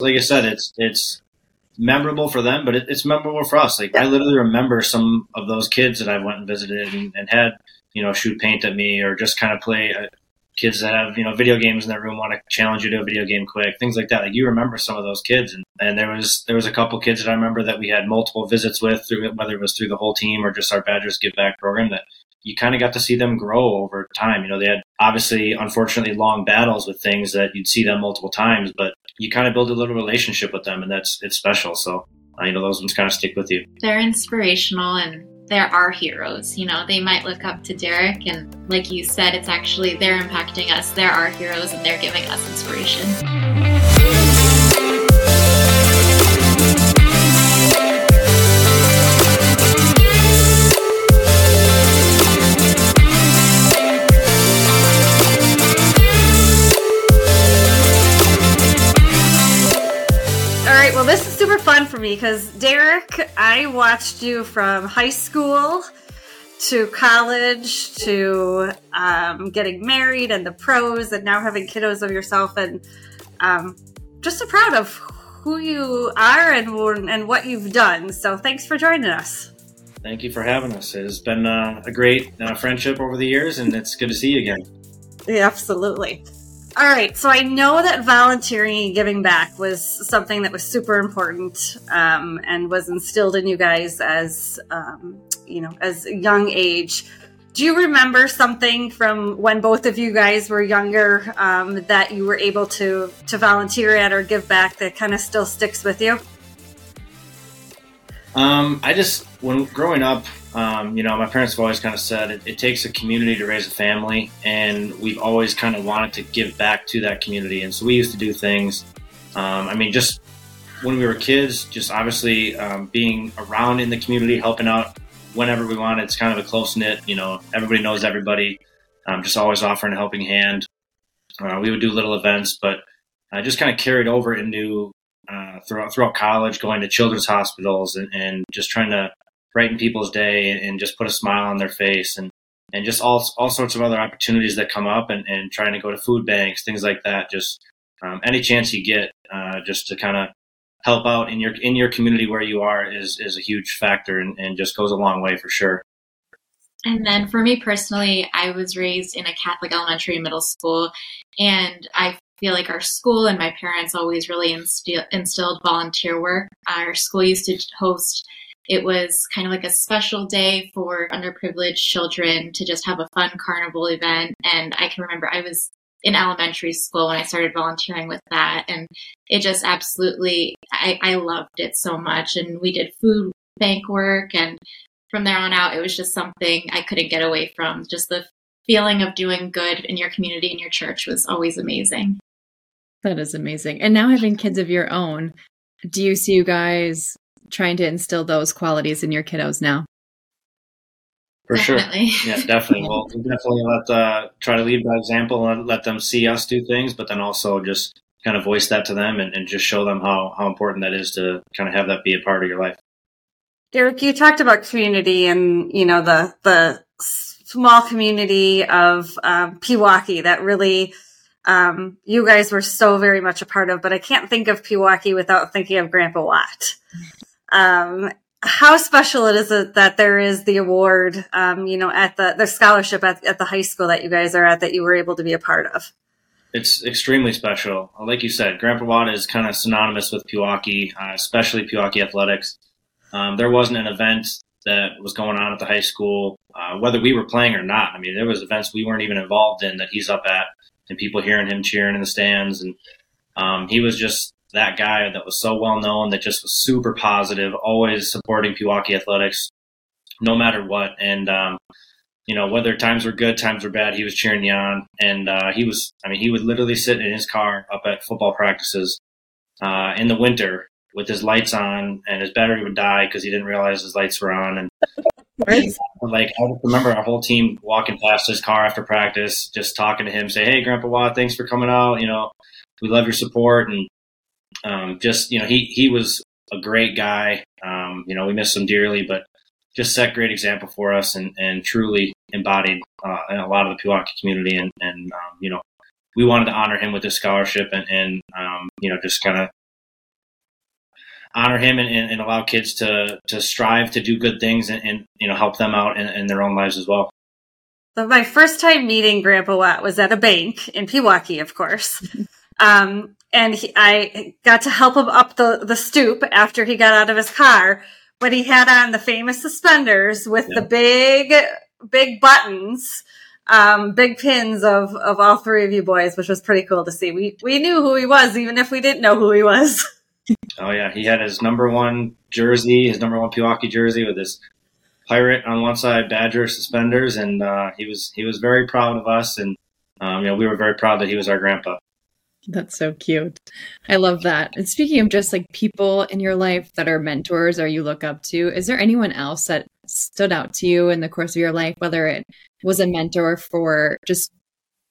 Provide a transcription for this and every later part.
like I said, it's it's memorable for them, but it, it's memorable for us. Like I literally remember some of those kids that I went and visited and, and had you know shoot paint at me or just kind of play. Uh, kids that have you know video games in their room want to challenge you to a video game quick, things like that. Like you remember some of those kids, and, and there was there was a couple kids that I remember that we had multiple visits with, through whether it was through the whole team or just our Badgers Give Back program that you kind of got to see them grow over time. You know, they had obviously, unfortunately, long battles with things that you'd see them multiple times, but you kind of build a little relationship with them, and that's it's special. So, uh, you know, those ones kind of stick with you. They're inspirational and there are our heroes. You know, they might look up to Derek, and like you said, it's actually they're impacting us. There are our heroes, and they're giving us inspiration. Super fun for me because Derek, I watched you from high school to college to um, getting married and the pros and now having kiddos of yourself and um, just so proud of who you are and and what you've done. So thanks for joining us. Thank you for having us. It has been uh, a great uh, friendship over the years, and it's good to see you again. Yeah, absolutely. All right, so I know that volunteering and giving back was something that was super important um, and was instilled in you guys as um, you know as young age. Do you remember something from when both of you guys were younger um, that you were able to to volunteer at or give back that kind of still sticks with you? Um, I just when growing up, um, you know, my parents have always kind of said it, it, takes a community to raise a family, and we've always kind of wanted to give back to that community. And so we used to do things. Um, I mean, just when we were kids, just obviously um, being around in the community, helping out whenever we wanted. It's kind of a close knit, you know, everybody knows everybody. Um, just always offering a helping hand. Uh, we would do little events, but I just kind of carried over into uh, throughout throughout college, going to children's hospitals and, and just trying to brighten people's day and, just put a smile on their face and and just all all sorts of other opportunities that come up and, and trying to go to food banks, things like that. Just um, any chance you get, uh, just to kind of help out in your in your community where you are is is a huge factor and, and just goes a long way for sure. And then for me personally, I was raised in a Catholic elementary and middle school, and I feel like our school and my parents always really instill, instilled volunteer work. Our school used to host it was kind of like a special day for underprivileged children to just have a fun carnival event. And I can remember I was in elementary school when I started volunteering with that. And it just absolutely, I, I loved it so much. And we did food bank work. And from there on out, it was just something I couldn't get away from. Just the feeling of doing good in your community and your church was always amazing. That is amazing. And now having kids of your own, do you see you guys trying to instill those qualities in your kiddos now. For definitely. sure. Yeah, definitely. Well, definitely let uh, try to lead by example and let them see us do things, but then also just kind of voice that to them and, and just show them how, how important that is to kind of have that be a part of your life. Derek, you talked about community and, you know, the, the small community of um, Pewaukee that really um, you guys were so very much a part of, but I can't think of Pewaukee without thinking of Grandpa Watt um, how special it is that there is the award, um, you know, at the, the scholarship at, at the high school that you guys are at that you were able to be a part of. It's extremely special. Like you said, Grandpa Watt is kind of synonymous with Pewaukee, uh, especially Pewaukee athletics. Um, there wasn't an event that was going on at the high school, uh, whether we were playing or not. I mean, there was events we weren't even involved in that he's up at, and people hearing him cheering in the stands, and um, he was just that guy that was so well known, that just was super positive, always supporting Pewaukee athletics, no matter what. And um, you know, whether times were good, times were bad, he was cheering you on. And uh, he was, I mean, he would literally sit in his car up at football practices uh, in the winter with his lights on, and his battery would die because he didn't realize his lights were on. And like, I remember our whole team walking past his car after practice, just talking to him, say, "Hey, Grandpa Watt, thanks for coming out. You know, we love your support." And um, just you know, he he was a great guy. Um, you know, we miss him dearly, but just set great example for us and, and truly embodied uh, a lot of the Pewaukee community. And, and um, you know, we wanted to honor him with this scholarship and, and um, you know, just kind of honor him and, and, allow kids to to strive to do good things and, and you know help them out in, in, their own lives as well. So my first time meeting Grandpa Watt was at a bank in Pewaukee, of course. Um, and he, I got to help him up the, the stoop after he got out of his car. But he had on the famous suspenders with yeah. the big, big buttons, um, big pins of, of all three of you boys, which was pretty cool to see. We, we knew who he was, even if we didn't know who he was. oh yeah. He had his number one jersey, his number one Pewaukee jersey with his pirate on one side, Badger suspenders. And, uh, he was, he was very proud of us. And, um, you know, we were very proud that he was our grandpa. That's so cute. I love that. And speaking of just like people in your life that are mentors or you look up to, is there anyone else that stood out to you in the course of your life, whether it was a mentor for just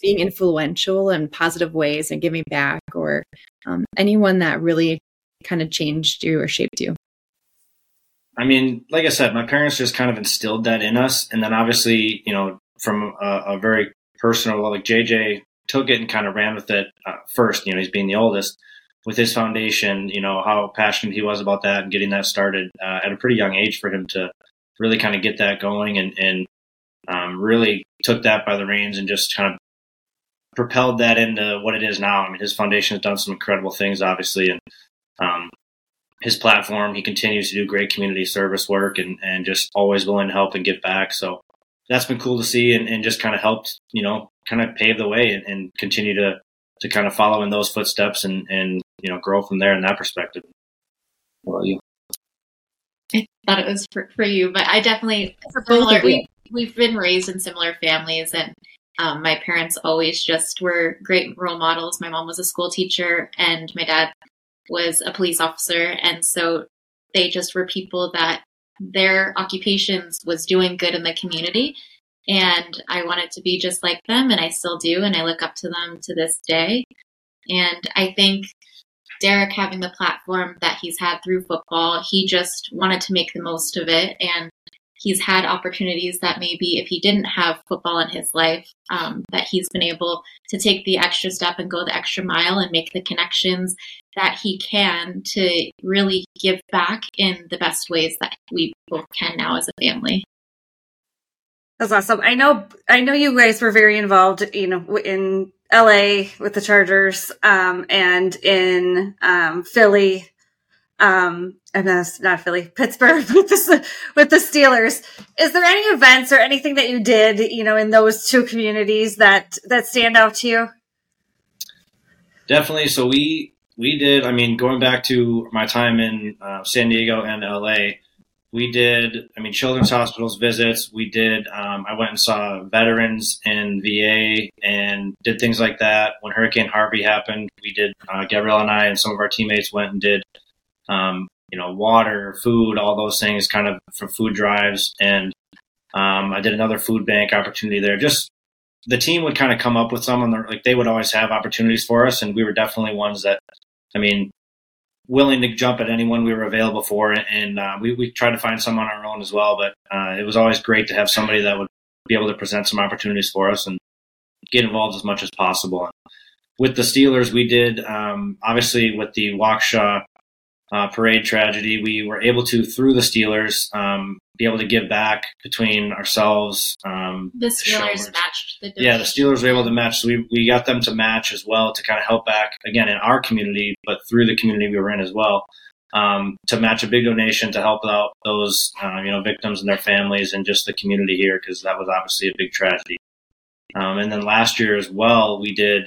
being influential in positive ways and giving back, or um, anyone that really kind of changed you or shaped you? I mean, like I said, my parents just kind of instilled that in us. And then obviously, you know, from a, a very personal, like JJ took it and kind of ran with it uh, first. You know, he's being the oldest with his foundation. You know how passionate he was about that and getting that started uh, at a pretty young age for him to really kind of get that going and and um, really took that by the reins and just kind of propelled that into what it is now. I mean, his foundation has done some incredible things, obviously, and um, his platform. He continues to do great community service work and and just always willing to help and give back. So that's been cool to see and, and just kind of helped, you know, kind of pave the way and, and, continue to, to kind of follow in those footsteps and, and, you know, grow from there in that perspective. What about you? I thought it was for, for you, but I definitely, similar, we, we've been raised in similar families and um, my parents always just were great role models. My mom was a school teacher and my dad was a police officer. And so they just were people that their occupations was doing good in the community. And I wanted to be just like them, and I still do, and I look up to them to this day. And I think Derek having the platform that he's had through football, he just wanted to make the most of it. And he's had opportunities that maybe if he didn't have football in his life, um, that he's been able to take the extra step and go the extra mile and make the connections that he can to really give back in the best ways that we both can now as a family. That's awesome. I know, I know you guys were very involved, you know, in LA with the Chargers, um, and in, um, Philly um, and that's not Philly, Pittsburgh with the, with the Steelers. Is there any events or anything that you did, you know, in those two communities that, that stand out to you? Definitely. So we, we did, I mean, going back to my time in uh, San Diego and LA, we did, I mean, children's hospitals visits. We did, um, I went and saw veterans in VA and did things like that. When Hurricane Harvey happened, we did, uh, Gabriella and I and some of our teammates went and did um, you know, water, food, all those things kind of for food drives. And um, I did another food bank opportunity there. Just the team would kind of come up with some, and like they would always have opportunities for us, and we were definitely ones that, I mean, willing to jump at anyone we were available for, and uh, we we tried to find some on our own as well. But uh, it was always great to have somebody that would be able to present some opportunities for us and get involved as much as possible. And with the Steelers, we did um, obviously with the Waukesha uh, parade tragedy, we were able to, through the Steelers, um, be able to give back between ourselves. Um, the Steelers matched the donation. Yeah, the Steelers were able to match. So we, we got them to match as well to kind of help back, again, in our community, but through the community we were in as well. Um, to match a big donation to help out those, uh, you know, victims and their families and just the community here, because that was obviously a big tragedy. Um, and then last year as well, we did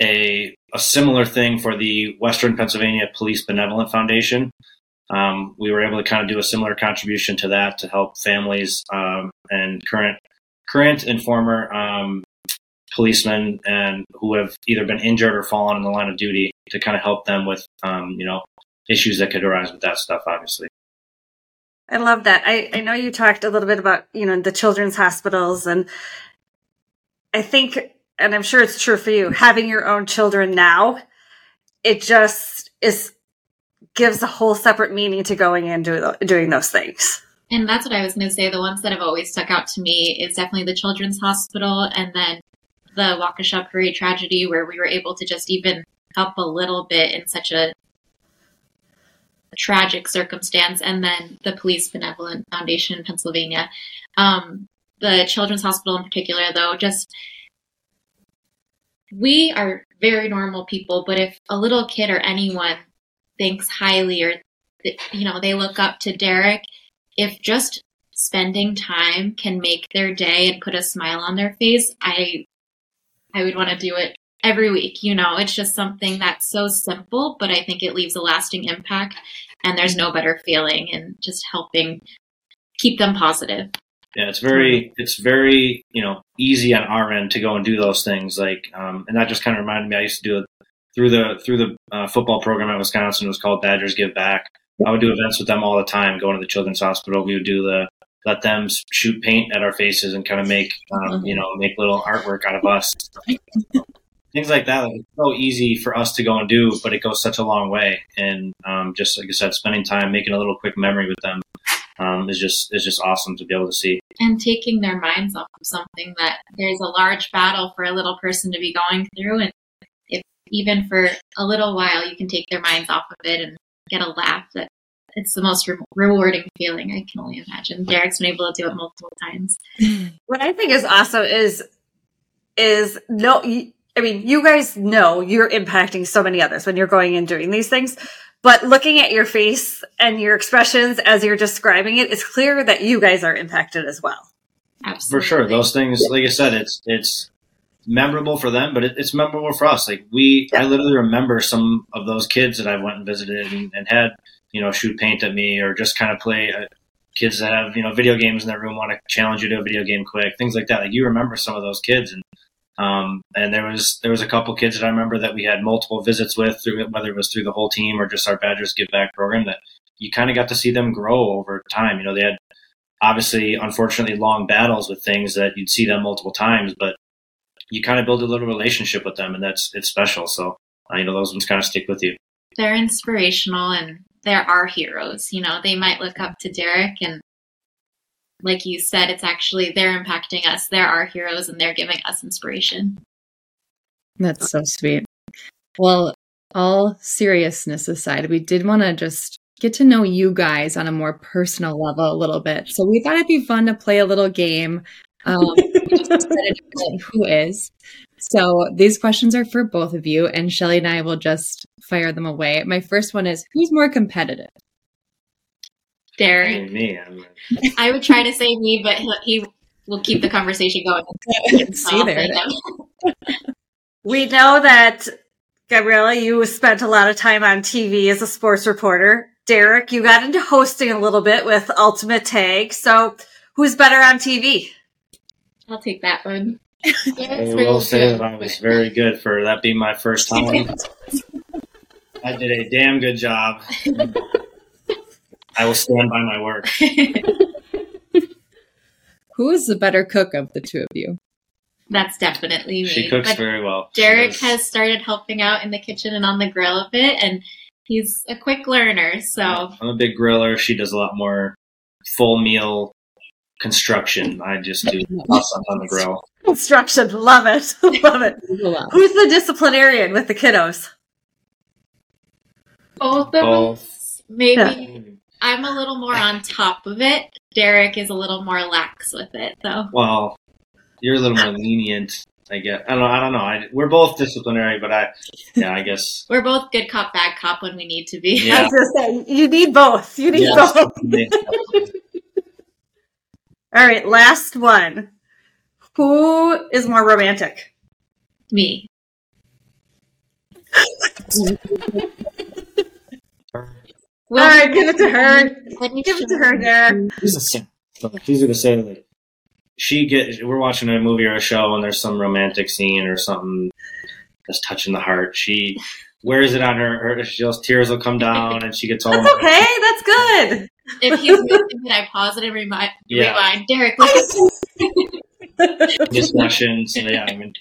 a, a similar thing for the Western Pennsylvania Police Benevolent Foundation. Um, we were able to kind of do a similar contribution to that to help families um, and current current and former um, policemen and who have either been injured or fallen in the line of duty to kind of help them with um, you know issues that could arise with that stuff obviously. I love that. I, I know you talked a little bit about you know the children's hospitals and i think and I'm sure it's true for you, having your own children now, it just is gives a whole separate meaning to going and do, doing those things. And that's what I was going to say. The ones that have always stuck out to me is definitely the Children's Hospital and then the Waukesha Parade tragedy, where we were able to just even help a little bit in such a tragic circumstance, and then the Police Benevolent Foundation in Pennsylvania. Um, the Children's Hospital in particular, though, just we are very normal people, but if a little kid or anyone thinks highly or you know they look up to Derek, if just spending time can make their day and put a smile on their face, I I would want to do it every week. You know, it's just something that's so simple, but I think it leaves a lasting impact. And there's no better feeling in just helping keep them positive. Yeah, it's very it's very you know easy on our end to go and do those things. Like, um, and that just kind of reminded me. I used to do through the through the uh, football program at Wisconsin. It was called Badgers Give Back. I would do events with them all the time. Going to the children's hospital, we would do the let them shoot paint at our faces and kind of make um, you know make little artwork out of us things like that like it's so easy for us to go and do but it goes such a long way and um, just like i said spending time making a little quick memory with them um, is just is just awesome to be able to see and taking their minds off of something that there's a large battle for a little person to be going through and even for a little while you can take their minds off of it and get a laugh that it's the most re- rewarding feeling I can only imagine. Derek's been able to do it multiple times. What I think is awesome is is no. I mean, you guys know you're impacting so many others when you're going and doing these things. But looking at your face and your expressions as you're describing it, it's clear that you guys are impacted as well. Absolutely. For sure, those things, like I said, it's it's memorable for them, but it, it's memorable for us. Like we, yeah. I literally remember some of those kids that I went and visited and, and had you know, shoot paint at me or just kind of play. Uh, kids that have you know video games in their room want to challenge you to a video game quick, things like that. Like you remember some of those kids, and um, and there was there was a couple kids that I remember that we had multiple visits with, through whether it was through the whole team or just our Badgers Give Back program. That you kind of got to see them grow over time. You know, they had obviously, unfortunately, long battles with things that you'd see them multiple times, but you kind of build a little relationship with them, and that's it's special. So uh, you know, those ones kind of stick with you. They're inspirational, and there are our heroes. You know, they might look up to Derek and like you said, it's actually they're impacting us. They're our heroes and they're giving us inspiration. That's so sweet. Well, all seriousness aside, we did want to just get to know you guys on a more personal level a little bit. So we thought it'd be fun to play a little game. Um, who is. So these questions are for both of you, and Shelly and I will just fire them away. My first one is Who's more competitive? Derek. Me. I would try to say me, but he, he will keep the conversation going. See there. we know that, Gabriella, you spent a lot of time on TV as a sports reporter. Derek, you got into hosting a little bit with Ultimate Tag. So, who's better on TV? I'll take that one. I will say that I was very good for that being my first time. I did a damn good job. I will stand by my work. Who is the better cook of the two of you? That's definitely me. She cooks but very well. Derek has started helping out in the kitchen and on the grill a bit, and he's a quick learner. So I'm a big griller. She does a lot more full meal construction. I just do awesome on the grill. Construction, love it, love it. Who's the disciplinarian with the kiddos? Both of us. Maybe yeah. I'm a little more on top of it. Derek is a little more lax with it, though. Well, you're a little more lenient. I guess I don't know. I don't know. I, we're both disciplinary, but I, yeah, I guess we're both good cop, bad cop when we need to be. Yeah. I was gonna say you need both. You need yes. both. All right, last one. Who is more romantic? Me. All right, give it to her. Give it to her there. It's easy to say like she get we're watching a movie or a show and there's some romantic scene or something that's touching the heart. She wears it on her, her just tears will come down and she gets all That's okay, that's good. If he's moving that I pause it and remind, yeah. rewind. Derek, discussions. yeah, I mean,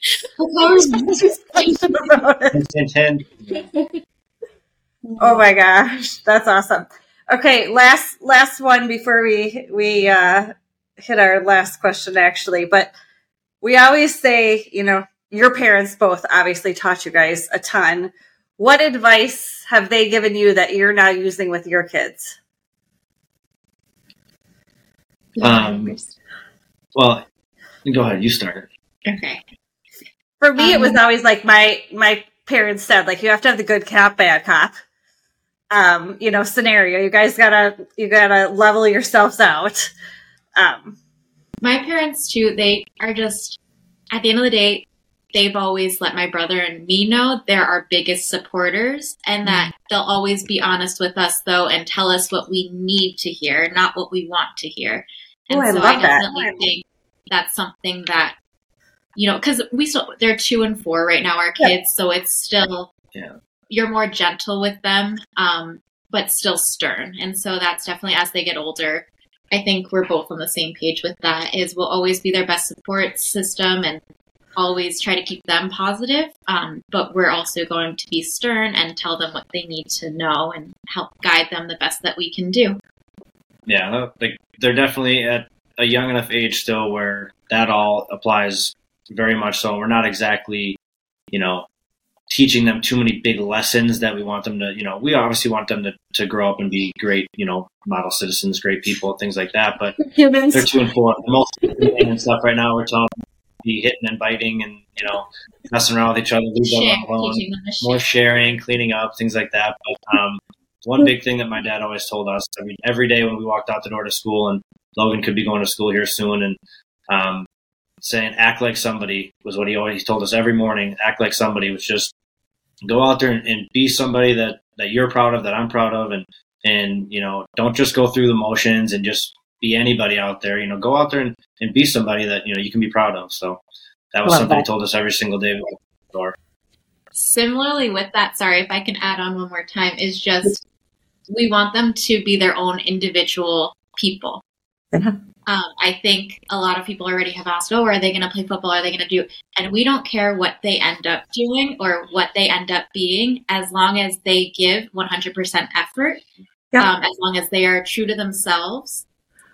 oh my gosh, that's awesome. Okay, last last one before we we uh, hit our last question, actually. But we always say, you know, your parents both obviously taught you guys a ton. what advice have they given you that you're now using with your kids? Um, well, go ahead. You start. Okay. For me, it was Um, always like my my parents said, like you have to have the good cop, bad cop. Um, you know, scenario. You guys gotta you gotta level yourselves out. Um, My parents too, they are just at the end of the day, they've always let my brother and me know they're our biggest supporters and that they'll always be honest with us though and tell us what we need to hear, not what we want to hear. And Oh, I so love I that. definitely think that's something that you know, because we still they're two and four right now, our Yeah. kids, so it's still Yeah. you're more gentle with them, um, but still stern. And so that's definitely as they get older, I think we're both on the same page with that. Is we'll always be their best support system and always try to keep them positive. Um, but we're also going to be stern and tell them what they need to know and help guide them the best that we can do. Yeah, like they're definitely at a young enough age still where that all applies very much so. We're not exactly, you know, teaching them too many big lessons that we want them to, you know, we obviously want them to, to grow up and be great, you know, model citizens, great people, things like that. But humans. they're two and four. Most and stuff right now, we're telling them to be hitting and biting and, you know, messing around with each other, leave them alone teaching them to more sharing, cleaning up, things like that. But um, one big thing that my dad always told us, I mean, every day when we walked out the door to school, and Logan could be going to school here soon, and um, saying "act like somebody" was what he always told us every morning. Act like somebody was just go out there and, and be somebody that that you're proud of, that I'm proud of, and and you know, don't just go through the motions and just be anybody out there. You know, go out there and, and be somebody that you know you can be proud of. So that was Love something that. he told us every single day. we walked out the door. Similarly, with that, sorry if I can add on one more time, is just we want them to be their own individual people. Yeah. Um, I think a lot of people already have asked, oh, are they going to play football? Are they going to do? And we don't care what they end up doing or what they end up being, as long as they give 100% effort, Yeah. um, as long as they are true to themselves.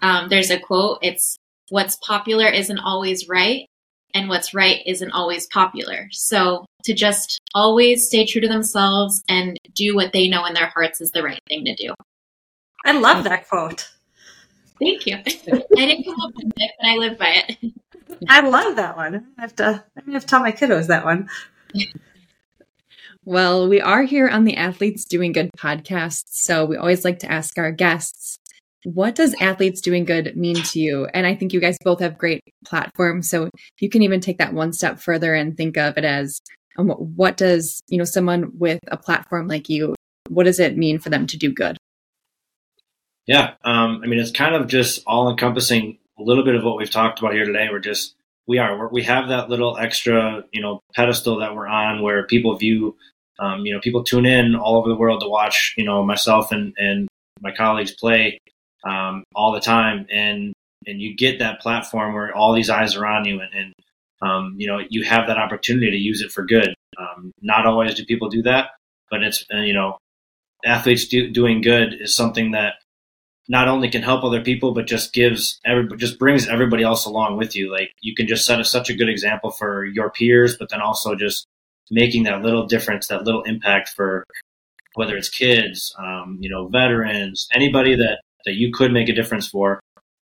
Um, there's a quote it's what's popular isn't always right, and what's right isn't always popular. So to just always stay true to themselves and do what they know in their hearts is the right thing to do. I love that quote. Thank you. I didn't come up with it, but I live by it. I love that one. I have to. I have to tell my kiddos that one. Well, we are here on the Athletes Doing Good podcast. So we always like to ask our guests, what does athletes doing good mean to you? And I think you guys both have great platforms. So you can even take that one step further and think of it as um, what- does, you know, someone with a platform like you, what does it mean for them to do good? Yeah, um, I mean, it's kind of just all encompassing a little bit of what we've talked about here today. We're just we are we're, we have that little extra you know pedestal that we're on where people view, um, you know, people tune in all over the world to watch you know myself and and my colleagues play um, all the time, and and you get that platform where all these eyes are on you, and, and um, you know you have that opportunity to use it for good. Um, not always do people do that, but it's uh, you know athletes do, doing good is something that not only can help other people, but just gives every just brings everybody else along with you. Like you can just set a, such a good example for your peers, but then also just making that little difference, that little impact for whether it's kids, um, you know, veterans, anybody that that you could make a difference for.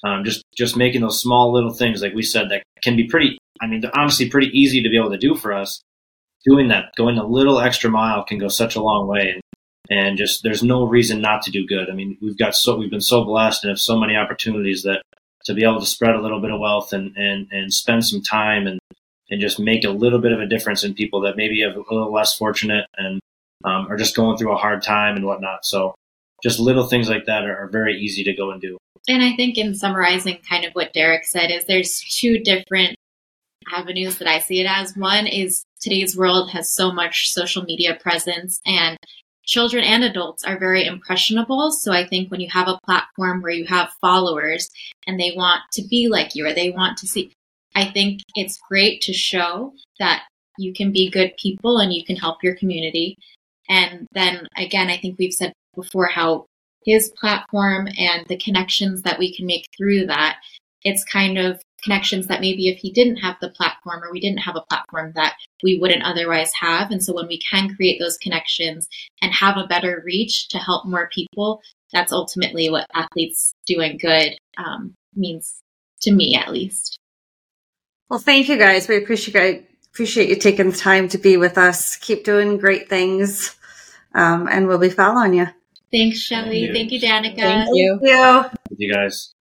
Um, just just making those small little things, like we said, that can be pretty. I mean, honestly pretty easy to be able to do for us. Doing that, going a little extra mile, can go such a long way. And and just there's no reason not to do good. I mean, we've got so we've been so blessed and have so many opportunities that to be able to spread a little bit of wealth and and and spend some time and and just make a little bit of a difference in people that maybe have a little less fortunate and um, are just going through a hard time and whatnot. So just little things like that are, are very easy to go and do. And I think in summarizing kind of what Derek said is there's two different avenues that I see it as. One is today's world has so much social media presence and children and adults are very impressionable. So I think when you have a platform where you have followers and they want to be like you or they want to see, I think it's great to show that you can be good people and you can help your community. And then again, I think we've said before how his platform and the connections that we can make through that, it's kind of connections that maybe if he didn't have the platform or we didn't have a platform that we wouldn't otherwise have. And so when we can create those connections and have a better reach to help more people, that's ultimately what athletes doing good um, means to me, at least. Well, thank you guys. We appreciate appreciate you taking the time to be with us. Keep doing great things, um, and we'll be following you. Thanks, Shelly. Thank you, Danica. Thank you. Thank you. With you guys.